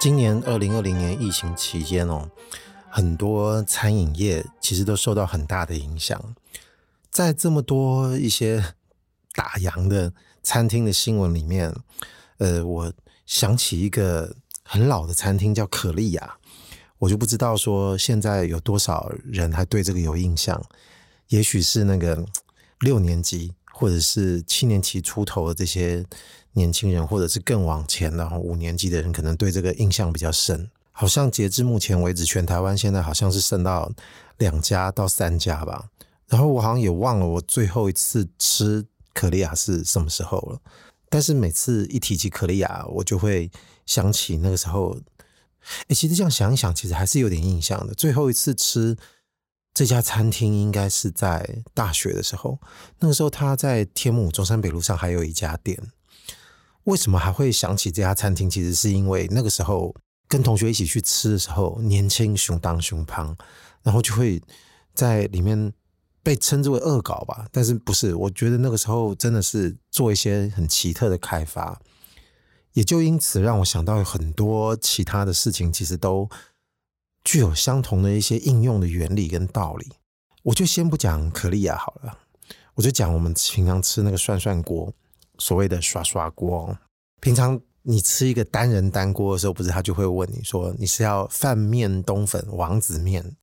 今年二零二零年疫情期间哦，很多餐饮业其实都受到很大的影响。在这么多一些打烊的餐厅的新闻里面，呃，我想起一个很老的餐厅叫可丽亚，我就不知道说现在有多少人还对这个有印象。也许是那个六年级或者是七年级出头的这些。年轻人，或者是更往前的五年级的人，可能对这个印象比较深。好像截至目前为止，全台湾现在好像是剩到两家到三家吧。然后我好像也忘了我最后一次吃可丽亚是什么时候了。但是每次一提起可丽亚，我就会想起那个时候。哎，其实这样想一想，其实还是有点印象的。最后一次吃这家餐厅，应该是在大学的时候。那个时候他在天母中山北路上还有一家店。为什么还会想起这家餐厅？其实是因为那个时候跟同学一起去吃的时候，年轻熊当熊胖，然后就会在里面被称之为恶搞吧。但是不是？我觉得那个时候真的是做一些很奇特的开发，也就因此让我想到很多其他的事情，其实都具有相同的一些应用的原理跟道理。我就先不讲可丽亚好了，我就讲我们平常吃那个涮涮锅。所谓的刷刷锅，平常你吃一个单人单锅的时候，不是他就会问你说，你是要饭面、冬粉、王子面，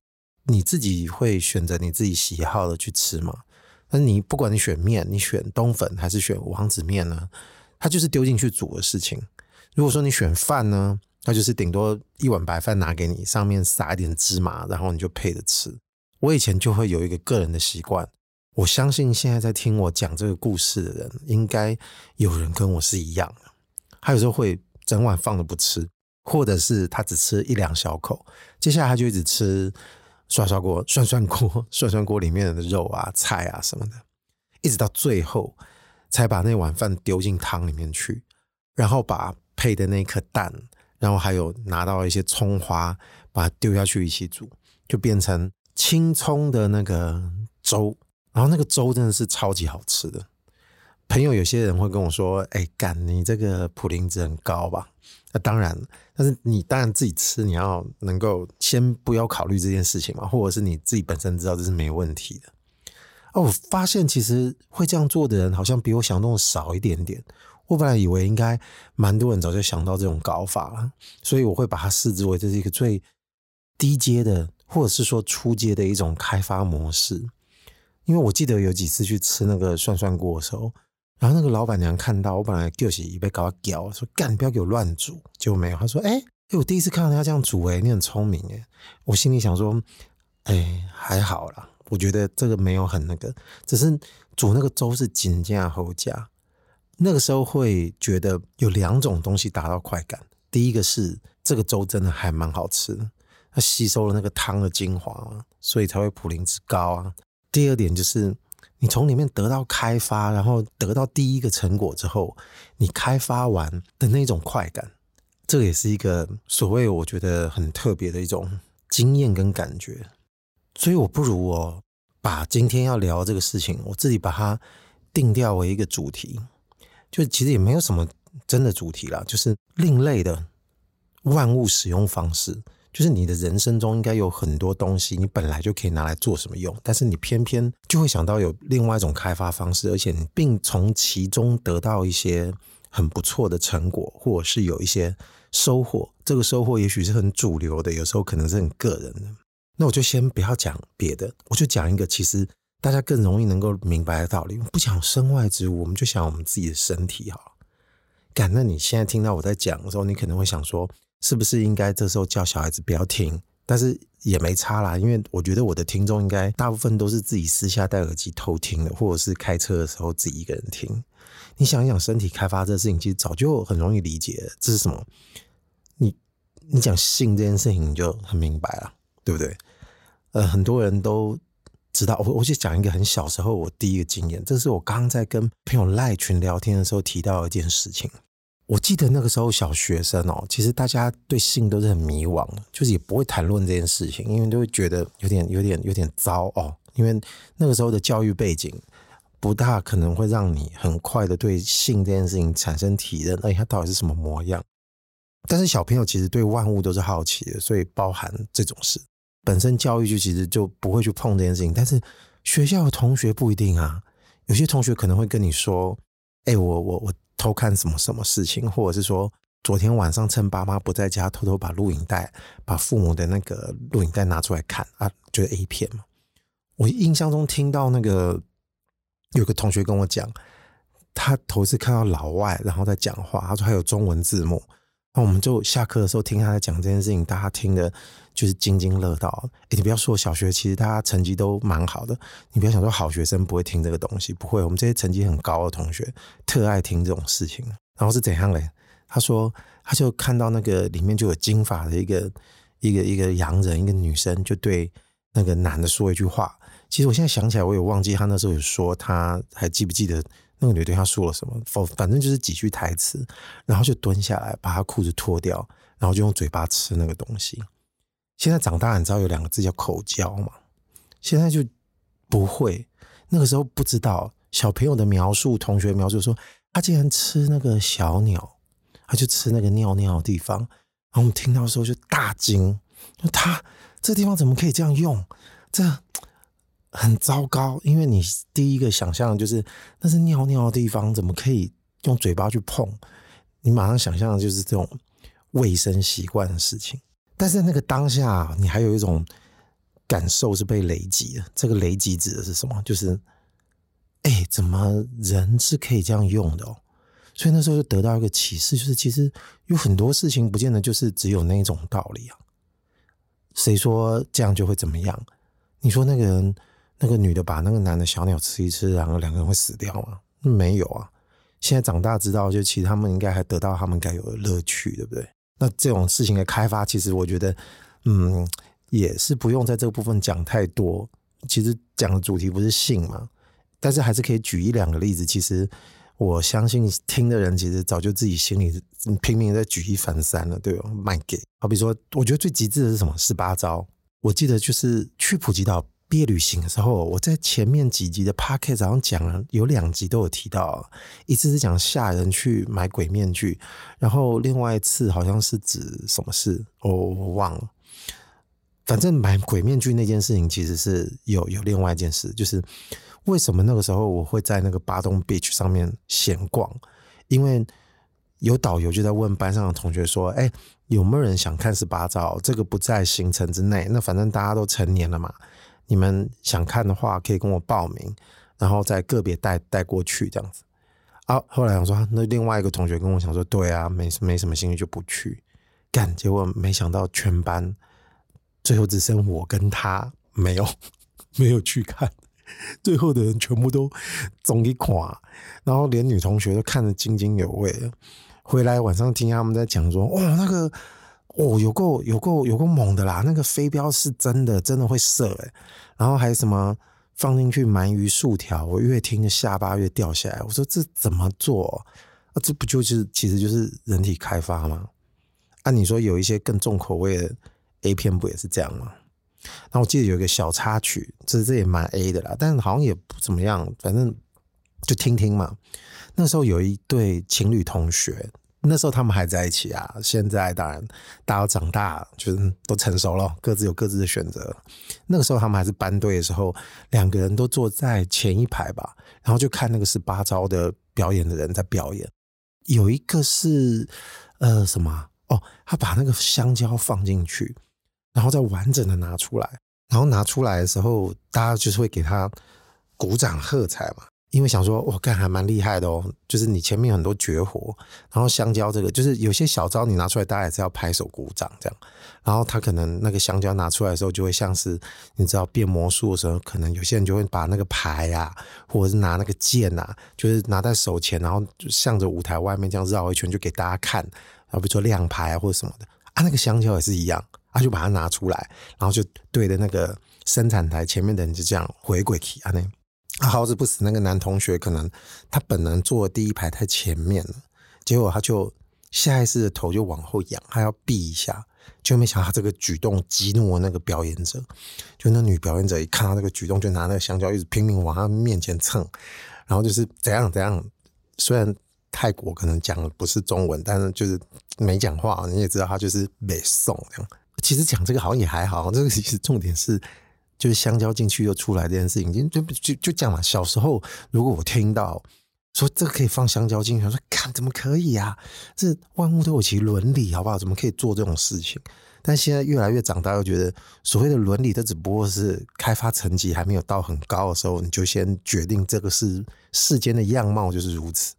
你自己会选择你自己喜好的去吃吗？那你不管你选面，你选冬粉还是选王子面呢？它就是丢进去煮的事情。如果说你选饭呢，那就是顶多一碗白饭拿给你，上面撒一点芝麻，然后你就配着吃。我以前就会有一个个人的习惯。我相信现在在听我讲这个故事的人，应该有人跟我是一样的。他有时候会整碗放着不吃，或者是他只吃一两小口，接下来他就一直吃涮涮锅、涮涮锅、涮涮锅里面的肉啊、菜啊什么的，一直到最后才把那碗饭丢进汤里面去，然后把配的那颗蛋，然后还有拿到一些葱花，把它丢下去一起煮，就变成青葱的那个粥。然后那个粥真的是超级好吃的。朋友有些人会跟我说：“哎，干你这个普林值很高吧？”那当然，但是你当然自己吃，你要能够先不要考虑这件事情嘛，或者是你自己本身知道这是没问题的。哦，我发现其实会这样做的人好像比我想象的少一点点。我本来以为应该蛮多人早就想到这种搞法了，所以我会把它视之为这是一个最低阶的，或者是说初阶的一种开发模式。因为我记得有几次去吃那个涮涮锅的时候，然后那个老板娘看到我，本来就是一杯搞他屌，说干不要给我乱煮，就没有，他说哎哎，我第一次看到他这样煮，哎，你很聪明哎，我心里想说，哎还好啦，我觉得这个没有很那个，只是煮那个粥是紧张后加，那个时候会觉得有两种东西达到快感，第一个是这个粥真的还蛮好吃的，它吸收了那个汤的精华，所以才会普林值高啊。第二点就是，你从里面得到开发，然后得到第一个成果之后，你开发完的那种快感，这也是一个所谓我觉得很特别的一种经验跟感觉。所以我不如我把今天要聊这个事情，我自己把它定调为一个主题，就其实也没有什么真的主题啦，就是另类的万物使用方式。就是你的人生中应该有很多东西，你本来就可以拿来做什么用，但是你偏偏就会想到有另外一种开发方式，而且你并从其中得到一些很不错的成果，或者是有一些收获。这个收获也许是很主流的，有时候可能是很个人的。那我就先不要讲别的，我就讲一个其实大家更容易能够明白的道理。不讲身外之物，我们就想我们自己的身体好了。干，那你现在听到我在讲的时候，你可能会想说。是不是应该这时候叫小孩子不要听？但是也没差啦，因为我觉得我的听众应该大部分都是自己私下戴耳机偷听的，或者是开车的时候自己一个人听。你想一想，身体开发这事情，其实早就很容易理解了。这是什么？你你讲性这件事情，你就很明白了，对不对？呃，很多人都知道。我我就讲一个很小时候我第一个经验，这是我刚在跟朋友赖群聊天的时候提到一件事情。我记得那个时候小学生哦，其实大家对性都是很迷惘，就是也不会谈论这件事情，因为都会觉得有点、有点、有点糟哦。因为那个时候的教育背景不大可能会让你很快的对性这件事情产生体认，哎，它到底是什么模样？但是小朋友其实对万物都是好奇的，所以包含这种事，本身教育就其实就不会去碰这件事情。但是学校的同学不一定啊，有些同学可能会跟你说：“哎，我我我偷看什么什么事情，或者是说昨天晚上趁爸妈不在家，偷偷把录影带、把父母的那个录影带拿出来看啊，就是 A 片嘛。”我印象中听到那个有个同学跟我讲，他头次看到老外然后在讲话，他说还有中文字幕。那我们就下课的时候听他在讲这件事情，大家听的就是津津乐道。诶，你不要说小学，其实大家成绩都蛮好的。你不要想说好学生不会听这个东西，不会。我们这些成绩很高的同学特爱听这种事情。然后是怎样嘞？他说他就看到那个里面就有金发的一个一个一个洋人，一个女生就对那个男的说一句话。其实我现在想起来，我也忘记他那时候有说，他还记不记得？那个女对他说了什么？反反正就是几句台词，然后就蹲下来把他裤子脱掉，然后就用嘴巴吃那个东西。现在长大，你知道有两个字叫口交吗？现在就不会，那个时候不知道。小朋友的描述，同学描述说，他竟然吃那个小鸟，他就吃那个尿尿的地方。然后我们听到的时候就大惊，他这地方怎么可以这样用？这。很糟糕，因为你第一个想象就是那是尿尿的地方，怎么可以用嘴巴去碰？你马上想象的就是这种卫生习惯的事情。但是那个当下，你还有一种感受是被雷击的。这个雷击指的是什么？就是，哎，怎么人是可以这样用的哦？所以那时候就得到一个启示，就是其实有很多事情不见得就是只有那一种道理啊。谁说这样就会怎么样？你说那个人。那个女的把那个男的小鸟吃一吃，然后两个人会死掉吗？没有啊。现在长大知道，就其实他们应该还得到他们该有的乐趣，对不对？那这种事情的开发，其实我觉得，嗯，也是不用在这个部分讲太多。其实讲的主题不是性嘛，但是还是可以举一两个例子。其实我相信听的人其实早就自己心里拼命在举一反三了，对吧？卖给好比说，我觉得最极致的是什么？十八招。我记得就是去普吉岛。毕业旅行的时候，我在前面几集的 podcast 上讲了，有两集都有提到，一次是讲吓人去买鬼面具，然后另外一次好像是指什么事，哦，我忘了。反正买鬼面具那件事情，其实是有有另外一件事，就是为什么那个时候我会在那个巴东 beach 上面闲逛，因为有导游就在问班上的同学说：“哎，有没有人想看十八招？这个不在行程之内，那反正大家都成年了嘛。”你们想看的话，可以跟我报名，然后再个别带带过去这样子。啊，后来我说，那另外一个同学跟我讲说，对啊，没没什么兴趣就不去干。结果没想到全班最后只剩我跟他没有 没有去看，最后的人全部都总一垮，然后连女同学都看得津津有味。回来晚上听他们在讲说，哇，那个。哦，有够有够有够猛的啦！那个飞镖是真的，真的会射诶、然后还有什么放进去鳗鱼薯条，我越听下巴越掉下来。我说这怎么做？啊，这不就是其实就是人体开发吗？按、啊、你说有一些更重口味的 A 片不也是这样吗？然后我记得有一个小插曲，这这也蛮 A 的啦，但是好像也不怎么样，反正就听听嘛。那时候有一对情侣同学。那时候他们还在一起啊，现在当然大家长大，就是都成熟了，各自有各自的选择。那个时候他们还是班队的时候，两个人都坐在前一排吧，然后就看那个十八招的表演的人在表演。有一个是呃什么哦，他把那个香蕉放进去，然后再完整的拿出来，然后拿出来的时候，大家就是会给他鼓掌喝彩嘛。因为想说，我干还蛮厉害的哦，就是你前面很多绝活，然后香蕉这个就是有些小招你拿出来，大家也是要拍手鼓掌这样。然后他可能那个香蕉拿出来的时候，就会像是你知道变魔术的时候，可能有些人就会把那个牌啊，或者是拿那个剑啊，就是拿在手前，然后就向着舞台外面这样绕一圈，就给大家看。然后比如说亮牌啊或者什么的啊，那个香蕉也是一样，他就把它拿出来，然后就对着那个生产台前面的人就这样回归去啊，那好死不死，那个男同学可能他本能坐第一排太前面了，结果他就下意识的头就往后仰，他要避一下，就没想到他这个举动激怒了那个表演者，就那女表演者一看到这个举动，就拿那个香蕉一直拼命往他面前蹭，然后就是怎样怎样，虽然。泰国可能讲的不是中文，但是就是没讲话，你也知道他就是没送这样。其实讲这个好像也还好，这个其实重点是就是香蕉进去又出来这件事情，就就就就讲嘛。小时候如果我听到说这个可以放香蕉进去，我说看怎么可以啊？这万物都有其伦理，好不好？怎么可以做这种事情？但现在越来越长大，又觉得所谓的伦理，它只不过是开发层级还没有到很高的时候，你就先决定这个是世间的样貌就是如此。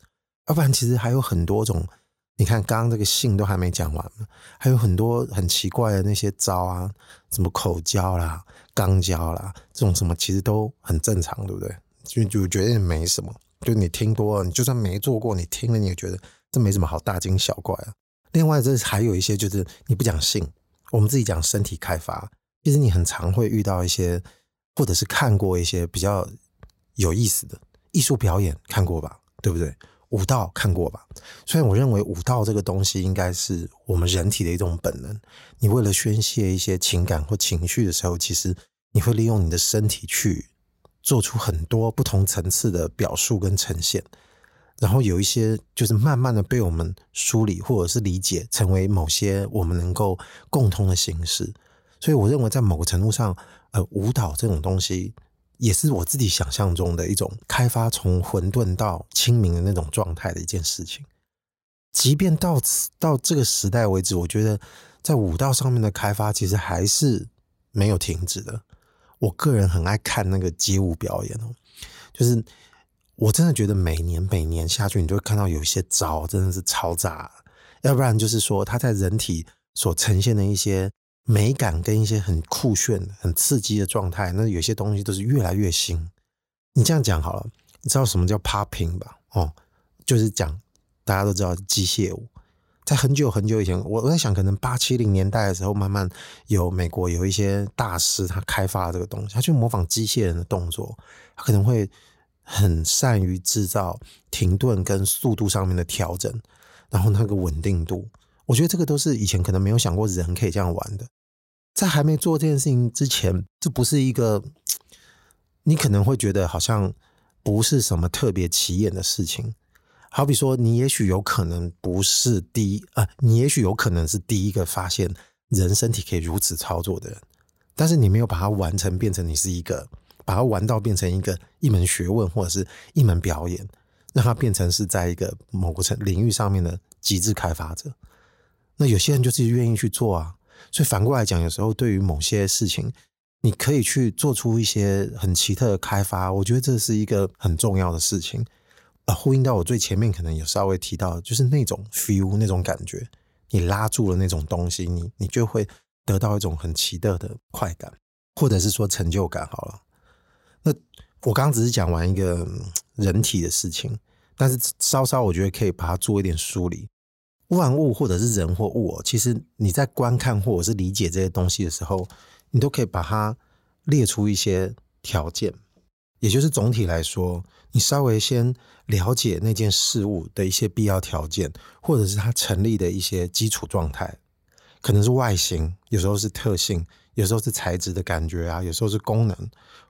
要不然，其实还有很多种。你看，刚刚这个性都还没讲完，还有很多很奇怪的那些招啊，什么口交啦、肛交啦，这种什么其实都很正常，对不对？就就觉得没什么。就你听多了，你就算没做过，你听了你也觉得这没什么好大惊小怪啊。另外，这还有一些就是你不讲性，我们自己讲身体开发。其实你很常会遇到一些，或者是看过一些比较有意思的艺术表演，看过吧？对不对？武道看过吧？虽然我认为武道这个东西应该是我们人体的一种本能。你为了宣泄一些情感或情绪的时候，其实你会利用你的身体去做出很多不同层次的表述跟呈现。然后有一些就是慢慢的被我们梳理或者是理解，成为某些我们能够共通的形式。所以我认为在某个程度上，呃，舞蹈这种东西。也是我自己想象中的一种开发，从混沌到清明的那种状态的一件事情。即便到此到这个时代为止，我觉得在武道上面的开发其实还是没有停止的。我个人很爱看那个街舞表演哦，就是我真的觉得每年每年下去，你就会看到有一些招真的是超炸，要不然就是说他在人体所呈现的一些。美感跟一些很酷炫、很刺激的状态，那有些东西都是越来越新。你这样讲好了，你知道什么叫 popping 吧？哦，就是讲大家都知道机械舞。在很久很久以前，我我在想，可能八七零年代的时候，慢慢有美国有一些大师，他开发这个东西，他去模仿机械人的动作，他可能会很善于制造停顿跟速度上面的调整，然后那个稳定度。我觉得这个都是以前可能没有想过人可以这样玩的。在还没做这件事情之前，这不是一个你可能会觉得好像不是什么特别起眼的事情。好比说，你也许有可能不是第一啊，你也许有可能是第一个发现人身体可以如此操作的人，但是你没有把它完成，变成你是一个把它玩到变成一个一门学问或者是一门表演，让它变成是在一个某个层领域上面的极致开发者。那有些人就是愿意去做啊，所以反过来讲，有时候对于某些事情，你可以去做出一些很奇特的开发，我觉得这是一个很重要的事情。啊，呼应到我最前面可能有稍微提到，就是那种 feel 那种感觉，你拉住了那种东西，你你就会得到一种很奇特的快感，或者是说成就感。好了，那我刚刚只是讲完一个人体的事情，但是稍稍我觉得可以把它做一点梳理。万物或者是人或物，其实你在观看或者是理解这些东西的时候，你都可以把它列出一些条件，也就是总体来说，你稍微先了解那件事物的一些必要条件，或者是它成立的一些基础状态，可能是外形，有时候是特性。有时候是材质的感觉啊，有时候是功能，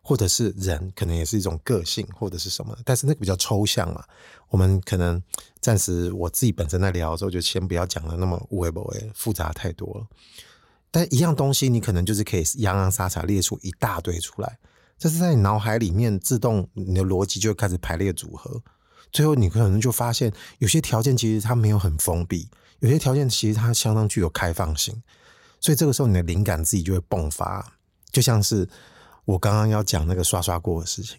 或者是人，可能也是一种个性，或者是什么。但是那个比较抽象嘛，我们可能暂时我自己本身在聊的时候，就先不要讲的那么微博诶，复杂太多了。但一样东西，你可能就是可以洋洋洒洒列出一大堆出来，这是在你脑海里面自动，你的逻辑就开始排列组合，最后你可能就发现，有些条件其实它没有很封闭，有些条件其实它相当具有开放性。所以这个时候，你的灵感自己就会迸发，就像是我刚刚要讲那个刷刷锅的事情。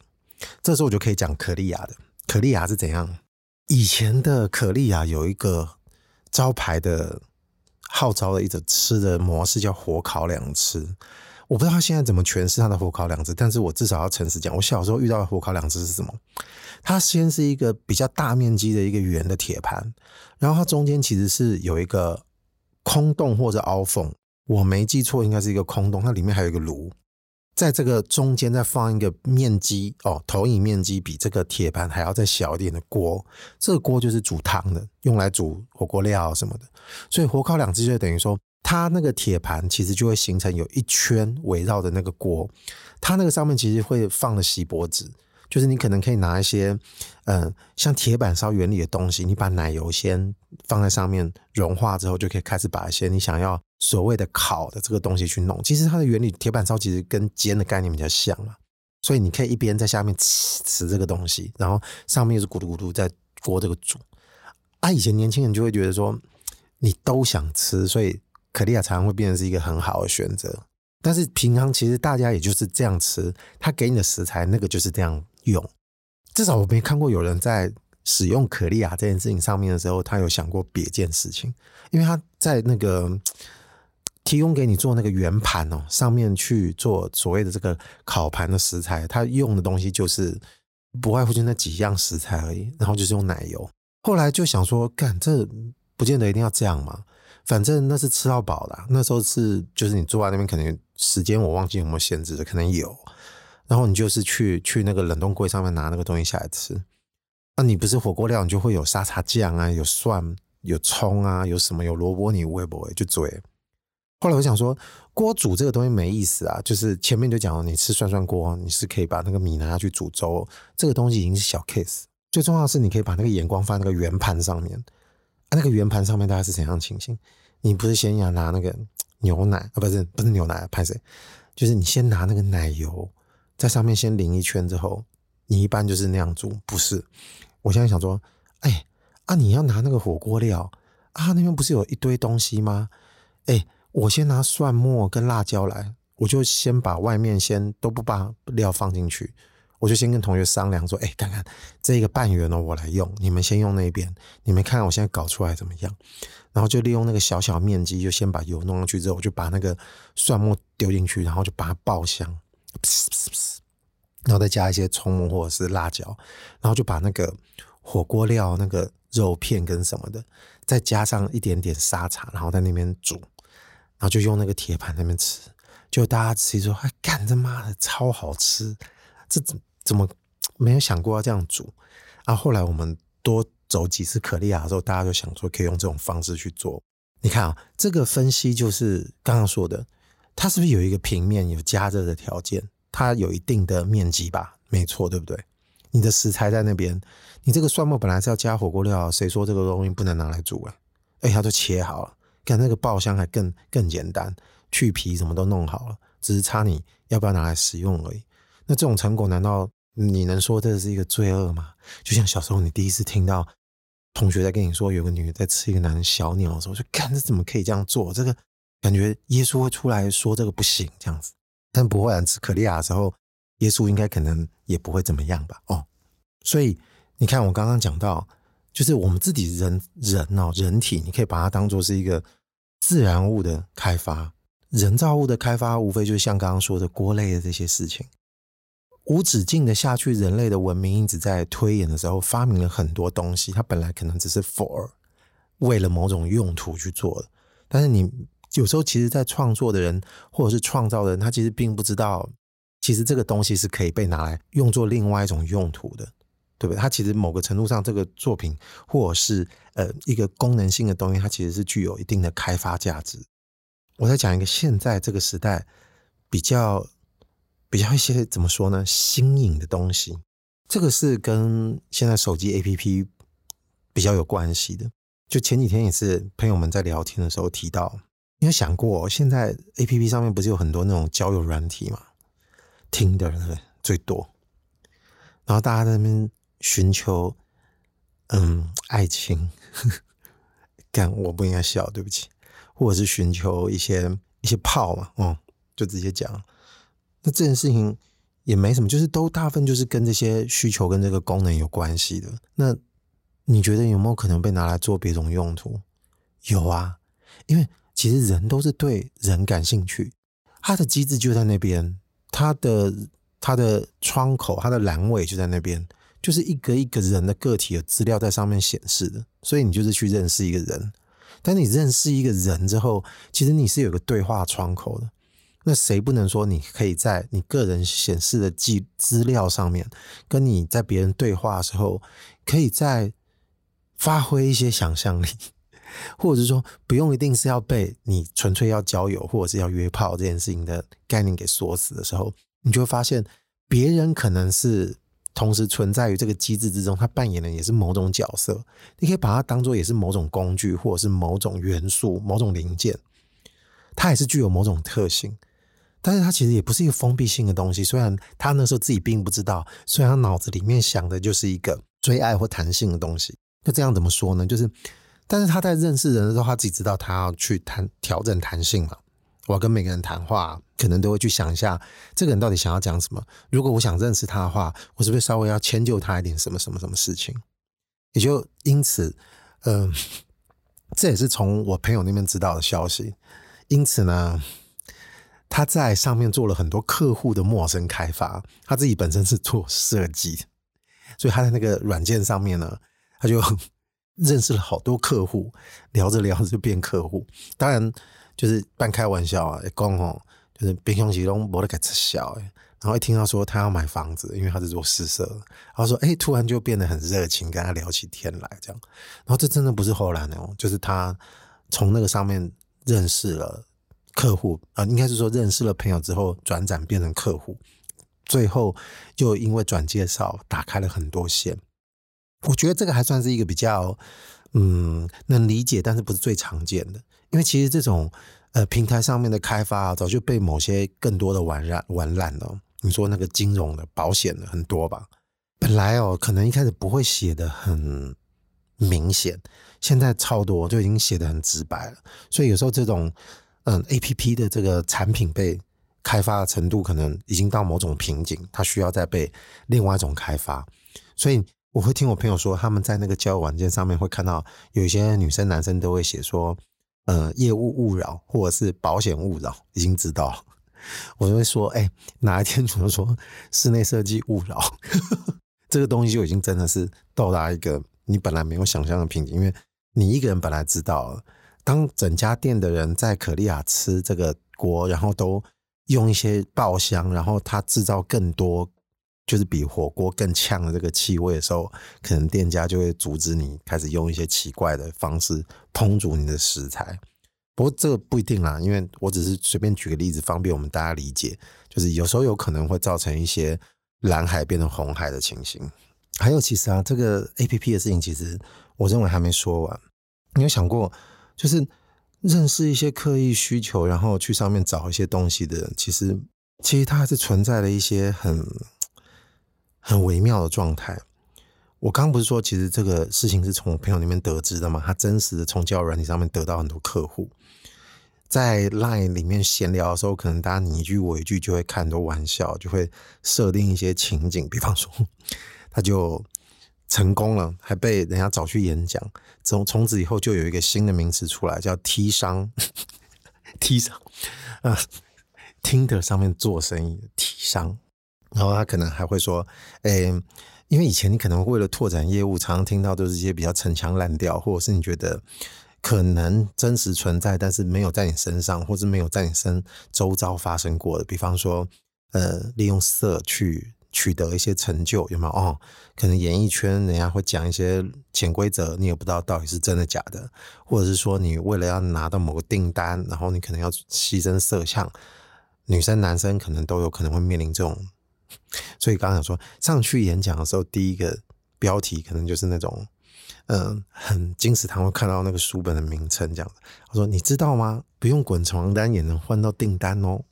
这时候我就可以讲可丽亚的。可丽亚是怎样？以前的可丽亚有一个招牌的号召的一种吃的模式，叫火烤两吃。我不知道他现在怎么诠释他的火烤两吃，但是我至少要诚实讲，我小时候遇到的火烤两吃是什么？它先是一个比较大面积的一个圆的铁盘，然后它中间其实是有一个空洞或者凹缝。我没记错，应该是一个空洞，它里面还有一个炉，在这个中间再放一个面积哦，投影面积比这个铁盘还要再小一点的锅，这个锅就是煮汤的，用来煮火锅料什么的。所以火烤两只就等于说，它那个铁盘其实就会形成有一圈围绕的那个锅，它那个上面其实会放了锡箔纸。就是你可能可以拿一些，嗯、呃，像铁板烧原理的东西，你把奶油先放在上面融化之后，就可以开始把一些你想要所谓的烤的这个东西去弄。其实它的原理，铁板烧其实跟煎的概念比较像啊，所以你可以一边在下面吃吃这个东西，然后上面又是咕噜咕噜在锅这个煮。啊，以前年轻人就会觉得说，你都想吃，所以可丽亚常常会变成是一个很好的选择。但是平常其实大家也就是这样吃，他给你的食材那个就是这样。用，至少我没看过有人在使用可丽亚这件事情上面的时候，他有想过别件事情，因为他在那个提供给你做那个圆盘哦，上面去做所谓的这个烤盘的食材，他用的东西就是不外乎就那几样食材而已，然后就是用奶油。后来就想说，干这不见得一定要这样嘛，反正那是吃到饱的，那时候是就是你坐在那边，可能时间我忘记有没有限制的，可能有。然后你就是去去那个冷冻柜上面拿那个东西下来吃，那你不是火锅料，你就会有沙茶酱啊，有蒜，有葱啊，有什么有萝卜你，会不会就嘴。后来我想说，锅煮这个东西没意思啊，就是前面就讲了，你吃涮涮锅，你是可以把那个米拿下去煮粥，这个东西已经是小 case。最重要的是，你可以把那个眼光放在那个圆盘上面，啊，那个圆盘上面大概是怎样情形？你不是先要拿那个牛奶啊，不是不是牛奶，拍谁？就是你先拿那个奶油。在上面先淋一圈之后，你一般就是那样煮，不是？我现在想说，哎，啊，你要拿那个火锅料啊，那边不是有一堆东西吗？哎，我先拿蒜末跟辣椒来，我就先把外面先都不把料放进去，我就先跟同学商量说，哎，看看这个半圆呢，我来用，你们先用那边，你们看我现在搞出来怎么样？然后就利用那个小小面积，就先把油弄上去之后，我就把那个蒜末丢进去，然后就把它爆香。然后再加一些葱或者是辣椒，然后就把那个火锅料、那个肉片跟什么的，再加上一点点沙茶，然后在那边煮，然后就用那个铁盘在那边吃。就大家吃说：“哎，干这妈的超好吃！这怎么没有想过要这样煮？”啊，后来我们多走几次可利亚的时候，大家就想说可以用这种方式去做。你看啊，这个分析就是刚刚说的。它是不是有一个平面有加热的条件？它有一定的面积吧？没错，对不对？你的食材在那边，你这个蒜末本来是要加火锅料，谁说这个东西不能拿来煮了？哎，它都切好了，看那个爆香还更更简单，去皮什么都弄好了，只是差你要不要拿来食用而已。那这种成果难道你能说这是一个罪恶吗？就像小时候你第一次听到同学在跟你说有个女的在吃一个男的小鸟的时候，就看这怎么可以这样做？这个。感觉耶稣会出来说这个不行这样子，但不会吃可利亚的时候，耶稣应该可能也不会怎么样吧？哦，所以你看我刚刚讲到，就是我们自己人人哦，人体你可以把它当做是一个自然物的开发，人造物的开发，无非就是像刚刚说的锅类的这些事情，无止境的下去，人类的文明一直在推演的时候，发明了很多东西，它本来可能只是 for 为了某种用途去做的，但是你。有时候，其实，在创作的人或者是创造的人，他其实并不知道，其实这个东西是可以被拿来用作另外一种用途的，对不对？他其实某个程度上，这个作品或者是呃一个功能性的东西，它其实是具有一定的开发价值。我在讲一个现在这个时代比较比较一些怎么说呢？新颖的东西，这个是跟现在手机 APP 比较有关系的。就前几天也是朋友们在聊天的时候提到。你有想过，现在 A P P 上面不是有很多那种交友软体吗？Tinder？最多，然后大家在那边寻求，嗯，爱情。干，我不应该笑，对不起。或者是寻求一些一些炮嘛，哦、嗯，就直接讲。那这件事情也没什么，就是都大部分就是跟这些需求跟这个功能有关系的。那你觉得有没有可能被拿来做别种用途？有啊，因为。其实人都是对人感兴趣，它的机制就在那边，它的它的窗口，它的栏位就在那边，就是一个一个人的个体的资料在上面显示的，所以你就是去认识一个人。但你认识一个人之后，其实你是有个对话窗口的，那谁不能说你可以在你个人显示的记资料上面，跟你在别人对话的时候，可以在发挥一些想象力，或者是说不用一定是要被你纯粹要交友或者是要约炮这件事情的概念给锁死的时候，你就会发现别人可能是同时存在于这个机制之中，他扮演的也是某种角色，你可以把它当做也是某种工具，或者是某种元素、某种零件，它也是具有某种特性。但是它其实也不是一个封闭性的东西，虽然他那时候自己并不知道，虽然他脑子里面想的就是一个追爱或弹性的东西。那这样怎么说呢？就是，但是他在认识人的时候，他自己知道他要去谈调整弹性嘛。我要跟每个人谈话，可能都会去想一下这个人到底想要讲什么。如果我想认识他的话，我是不是稍微要迁就他一点什么什么什么事情？也就因此，嗯、这也是从我朋友那边知道的消息。因此呢。他在上面做了很多客户的陌生开发，他自己本身是做设计，所以他在那个软件上面呢，他就认识了好多客户，聊着聊着就变客户。当然就是半开玩笑啊，讲哦，就是平常时都没得给吃笑。然后一听到说他要买房子，因为他是做试色的，然后说哎，突然就变得很热情，跟他聊起天来这样。然后这真的不是后来哦，就是他从那个上面认识了。客户啊，应该是说认识了朋友之后转展变成客户，最后就因为转介绍打开了很多线。我觉得这个还算是一个比较嗯能理解，但是不是最常见的。因为其实这种呃平台上面的开发啊，早就被某些更多的玩烂玩烂了。你说那个金融的、保险的很多吧？本来哦，可能一开始不会写得很明显，现在超多就已经写得很直白了。所以有时候这种。嗯，A P P 的这个产品被开发的程度可能已经到某种瓶颈，它需要再被另外一种开发。所以我会听我朋友说，他们在那个交友软件上面会看到有一些女生、男生都会写说，呃，业务勿扰或者是保险勿扰，已经知道。我就会说，哎、哪一天比如说室内设计勿扰，这个东西就已经真的是到达一个你本来没有想象的瓶颈，因为你一个人本来知道。当整家店的人在可利亚吃这个锅，然后都用一些爆香，然后他制造更多，就是比火锅更呛的这个气味的时候，可能店家就会阻止你开始用一些奇怪的方式烹煮你的食材。不过这个不一定啦，因为我只是随便举个例子，方便我们大家理解。就是有时候有可能会造成一些蓝海变成红海的情形。还有，其实啊，这个 APP 的事情，其实我认为还没说完。你有想过？就是认识一些刻意需求，然后去上面找一些东西的人，其实其实它还是存在了一些很很微妙的状态。我刚刚不是说，其实这个事情是从我朋友那边得知的嘛？他真实的从交友软体上面得到很多客户，在 Line 里面闲聊的时候，可能大家你一句我一句，就会开很多玩笑，就会设定一些情景，比方说 他就。成功了，还被人家找去演讲。从从此以后，就有一个新的名词出来，叫 T 商。T 商啊，Tinder 上面做生意的 T 商。然后他可能还会说：“诶、因为以前你可能为了拓展业务，常常听到都是一些比较陈腔滥调，或者是你觉得可能真实存在，但是没有在你身上，或者没有在你身周遭发生过的。比方说，呃，利用色去。”取得一些成就有没有哦？可能演艺圈人家会讲一些潜规则，你也不知道到底是真的假的，或者是说你为了要拿到某个订单，然后你可能要牺牲色相，女生男生可能都有可能会面临这种。所以刚刚说上去演讲的时候，第一个标题可能就是那种嗯、很金石堂会看到那个书本的名称这样子。他说：“你知道吗？不用滚床单也能换到订单哦。”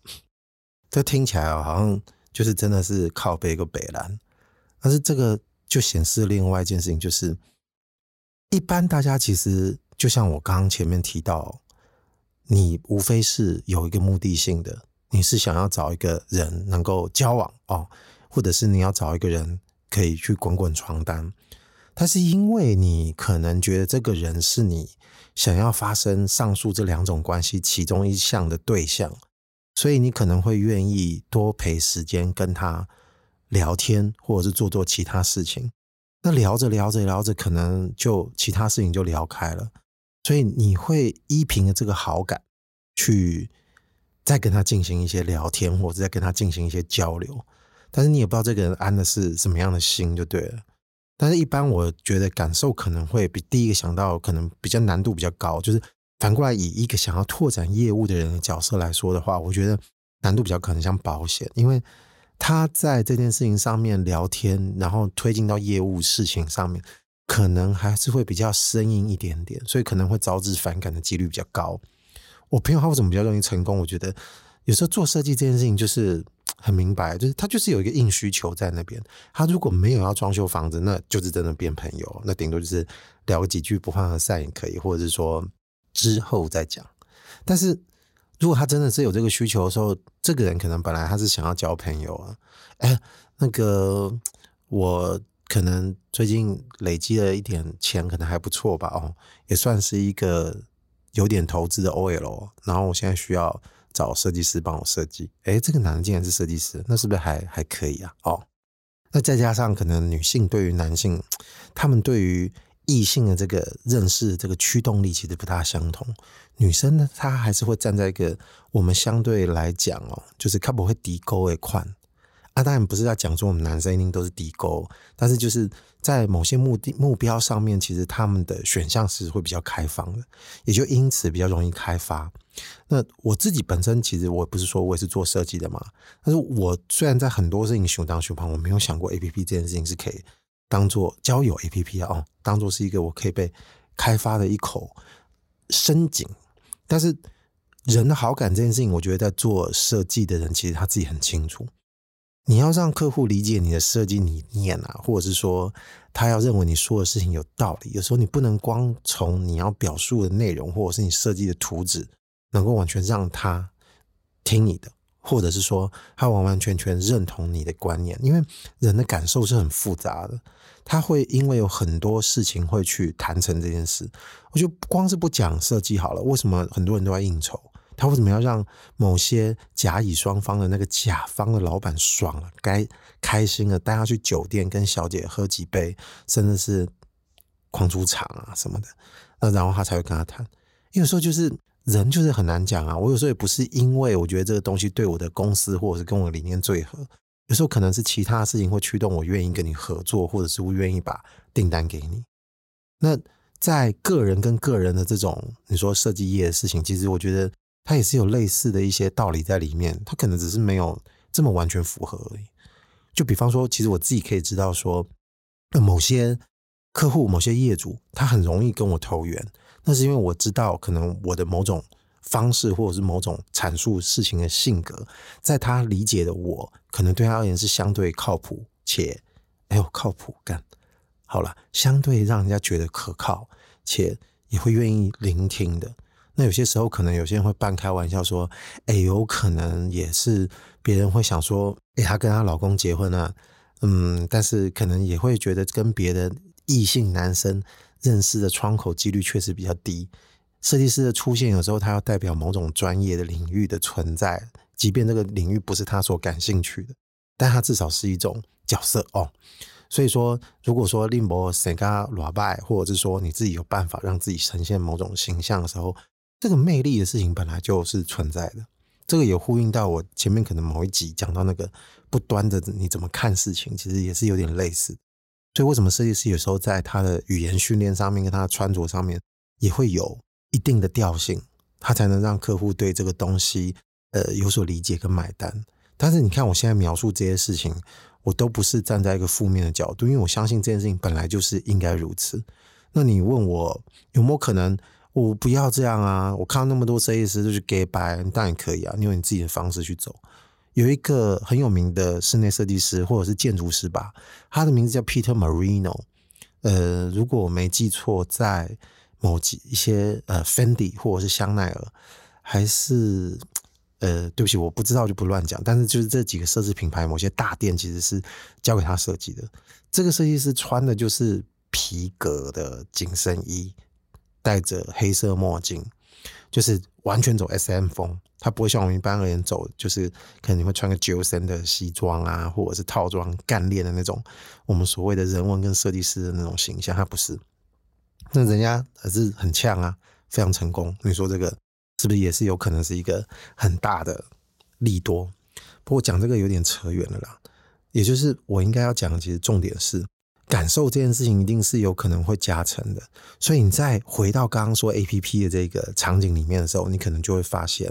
这听起来好像。就是真的是靠背一个北蓝，但是这个就显示另外一件事情，就是一般大家其实就像我刚刚前面提到，你无非是有一个目的性的，你是想要找一个人能够交往哦，或者是你要找一个人可以去滚滚床单，但是因为你可能觉得这个人是你想要发生上述这两种关系其中一项的对象。所以你可能会愿意多陪时间跟他聊天，或者是做做其他事情。那聊着聊着聊着，可能就其他事情就聊开了。所以你会依凭着这个好感去再跟他进行一些聊天，或者再跟他进行一些交流。但是你也不知道这个人安的是什么样的心，就对了。但是，一般我觉得感受可能会比第一个想到，可能比较难度比较高。就是反过来，以一个想要拓展业务的人的角色来说的话，我觉得难度比较可能像保险，因为他在这件事情上面聊天，然后推进到业务事情上面，可能还是会比较生硬一点点，所以可能会招致反感的几率比较高。我朋友他为什么比较容易成功？我觉得有时候做设计这件事情就是。很明白，就是他就是有一个硬需求在那边。他如果没有要装修房子，那就是真的变朋友。那顶多就是聊几句不欢而散也可以，或者是说之后再讲。但是如果他真的是有这个需求的时候，这个人可能本来他是想要交朋友啊。哎，那个我可能最近累积了一点钱，可能还不错吧。哦，也算是一个有点投资的 OL。然后我现在需要。找设计师帮我设计，哎，这个男的竟然是设计师，那是不是还还可以啊？哦，那再加上可能女性对于男性，他们对于异性的这个认识，这个驱动力其实不大相同。女生呢，她还是会站在一个我们相对来讲哦，就是她不会低沟的宽。啊，当然不是在讲说我们男生一定都是低沟，但是就是在某些目的目标上面，其实他们的选项是会比较开放的，也就因此比较容易开发。那我自己本身其实我不是说我也是做设计的嘛，但是我虽然在很多事情熊当熊旁，我没有想过 APP 这件事情是可以当做交友 APP 啊，哦，当做是一个我可以被开发的一口深井。但是人的好感这件事情，我觉得在做设计的人其实他自己很清楚。你要让客户理解你的设计理念啊，或者是说他要认为你说的事情有道理。有时候你不能光从你要表述的内容，或者是你设计的图纸，能够完全让他听你的，或者是说他完完全全认同你的观念。因为人的感受是很复杂的，他会因为有很多事情会去谈成这件事。我就光是不讲设计好了，为什么很多人都在应酬？他为什么要让某些甲乙双方的那个甲方的老板爽了，该开心了，带他去酒店跟小姐喝几杯，甚至是狂出场啊什么的，那然后他才会跟他谈。因为有时候就是人就是很难讲啊。我有时候也不是因为我觉得这个东西对我的公司或者是跟我理念最合，有时候可能是其他事情会驱动我愿意跟你合作，或者是我愿意把订单给你。那在个人跟个人的这种你说设计业的事情，其实我觉得。它也是有类似的一些道理在里面，它可能只是没有这么完全符合而已。就比方说，其实我自己可以知道说，某些客户、某些业主，他很容易跟我投缘，那是因为我知道可能我的某种方式，或者是某种阐述事情的性格，在他理解的我，可能对他而言是相对靠谱且，哎呦靠谱干好了，相对让人家觉得可靠且也会愿意聆听的。那有些时候，可能有些人会半开玩笑说：“哎，有可能也是别人会想说，哎，她跟她老公结婚了，嗯，但是可能也会觉得跟别的异性男生认识的窗口几率确实比较低。设计师的出现，有时候他要代表某种专业的领域的存在，即便这个领域不是他所感兴趣的，但他至少是一种角色哦。所以说，如果说令博谁家裸拜，或者是说你自己有办法让自己呈现某种形象的时候。这个魅力的事情本来就是存在的，这个也呼应到我前面可能某一集讲到那个不端的你怎么看事情，其实也是有点类似。所以为什么设计师有时候在他的语言训练上面跟他的穿着上面也会有一定的调性，他才能让客户对这个东西呃有所理解跟买单。但是你看我现在描述这些事情，我都不是站在一个负面的角度，因为我相信这件事情本来就是应该如此。那你问我有没有可能？我不要这样啊！我看到那么多设计师都是 gay 白，当然可以啊，你用你自己的方式去走。有一个很有名的室内设计师或者是建筑师吧，他的名字叫 Peter Marino。呃，如果我没记错，在某几一些呃 Fendi 或者是香奈儿，还是呃对不起，我不知道就不乱讲。但是就是这几个奢侈品牌，某些大店其实是交给他设计的。这个设计师穿的就是皮革的紧身衣。戴着黑色墨镜，就是完全走 SM 风。他不会像我们一般而言走，就是可能你会穿个九森的西装啊，或者是套装干练的那种。我们所谓的人文跟设计师的那种形象，他不是。那人家还是很呛啊，非常成功。你说这个是不是也是有可能是一个很大的利多？不过讲这个有点扯远了啦。也就是我应该要讲的，其实重点是感受这件事情一定是有可能会加成的。所以你再回到刚刚说 APP 的这个场景里面的时候，你可能就会发现，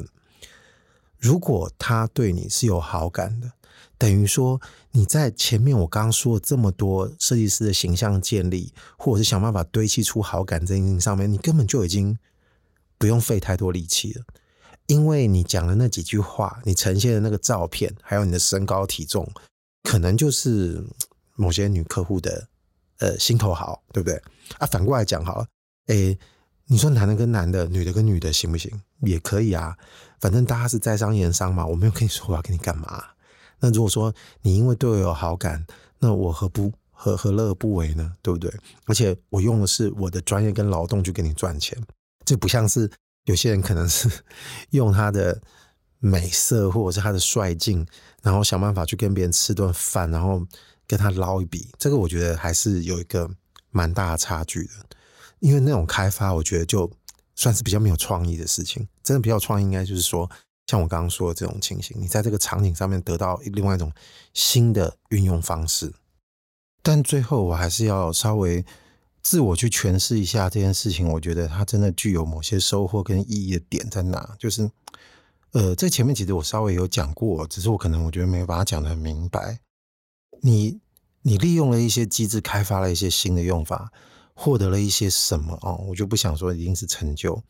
如果他对你是有好感的，等于说你在前面我刚刚说了这么多设计师的形象建立，或者是想办法堆砌出好感这件事情上面，你根本就已经不用费太多力气了，因为你讲的那几句话，你呈现的那个照片，还有你的身高体重。可能就是某些女客户的呃心头好，对不对？啊，反过来讲好了，诶，你说男的跟男的，女的跟女的行不行？也可以啊，反正大家是在商言商嘛。我没有跟你说我要跟你干嘛。那如果说你因为对我有好感，那我何不何何乐而不为呢？对不对？而且我用的是我的专业跟劳动去给你赚钱，这不像是有些人可能是 用他的。美色或者是他的帅劲，然后想办法去跟别人吃顿饭，然后跟他捞一笔，这个我觉得还是有一个蛮大的差距的。因为那种开发，我觉得就算是比较没有创意的事情。真的比较创意，应该就是说，像我刚刚说的这种情形，你在这个场景上面得到另外一种新的运用方式。但最后，我还是要稍微自我去诠释一下这件事情。我觉得它真的具有某些收获跟意义的点在哪，就是。呃，这前面其实我稍微有讲过，只是我可能我觉得没有把它讲得很明白。你你利用了一些机制，开发了一些新的用法，获得了一些什么哦？我就不想说一定是成就。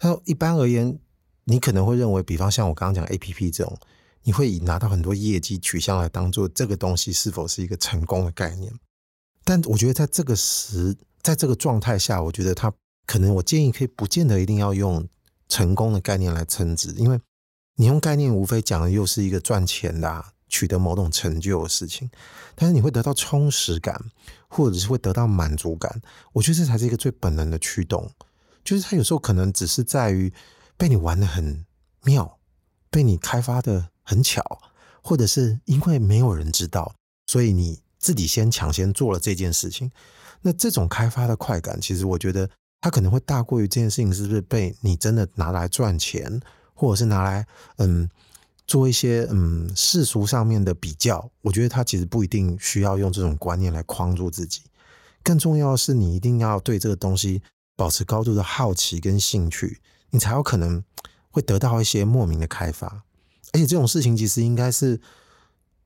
那一般而言，你可能会认为，比方像我刚刚讲 APP 这种，你会以拿到很多业绩取向来当做这个东西是否是一个成功的概念。但我觉得在这个时，在这个状态下，我觉得它可能我建议可以不见得一定要用成功的概念来称之，因为。你用概念，无非讲的又是一个赚钱的、取得某种成就的事情，但是你会得到充实感，或者是会得到满足感。我觉得这才是一个最本能的驱动，就是它有时候可能只是在于被你玩得很妙，被你开发得很巧，或者是因为没有人知道，所以你自己先抢先做了这件事情。那这种开发的快感，其实我觉得它可能会大过于这件事情是不是被你真的拿来赚钱。或者是拿来嗯做一些嗯世俗上面的比较，我觉得他其实不一定需要用这种观念来框住自己。更重要的是，你一定要对这个东西保持高度的好奇跟兴趣，你才有可能会得到一些莫名的开发。而且这种事情其实应该是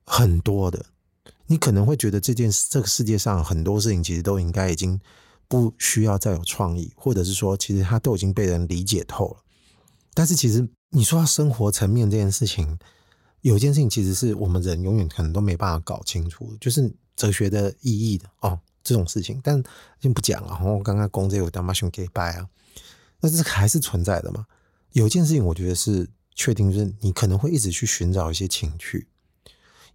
很多的。你可能会觉得这件，这个世界上很多事情其实都应该已经不需要再有创意，或者是说，其实它都已经被人理解透了。但是其实。你说到生活层面这件事情，有一件事情其实是我们人永远可能都没办法搞清楚，就是哲学的意义的哦，这种事情。但先不讲了，我刚刚讲这个他妈熊给拜啊，那这还是存在的嘛？有一件事情我觉得是确定，就是你可能会一直去寻找一些情趣，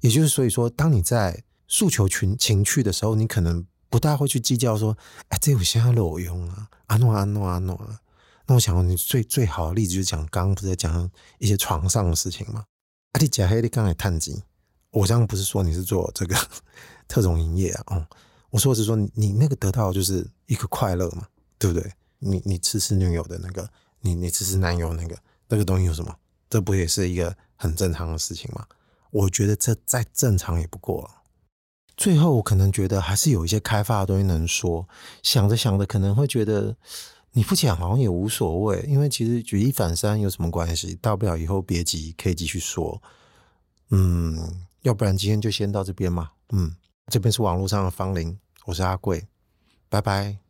也就是所以说，当你在诉求群情趣的时候，你可能不大会去计较说，哎，这有啥路用啊？安诺安诺安诺啊？那我想你最最好的例子就是讲刚刚不是在讲一些床上的事情吗？啊，你假黑你刚才探机，我这样不是说你是做这个 特种营业啊，哦，我说的是说你那个得到就是一个快乐嘛，对不对？你你吃吃女友的那个，你你吃吃男友那个那个东西有什么？这不也是一个很正常的事情吗？我觉得这再正常也不过了。最后我可能觉得还是有一些开发的东西能说，想着想着可能会觉得。你不讲好像也无所谓，因为其实举一反三有什么关系？大不了以后别急，可以继续说。嗯，要不然今天就先到这边嘛。嗯，这边是网络上的方林，我是阿贵，拜拜。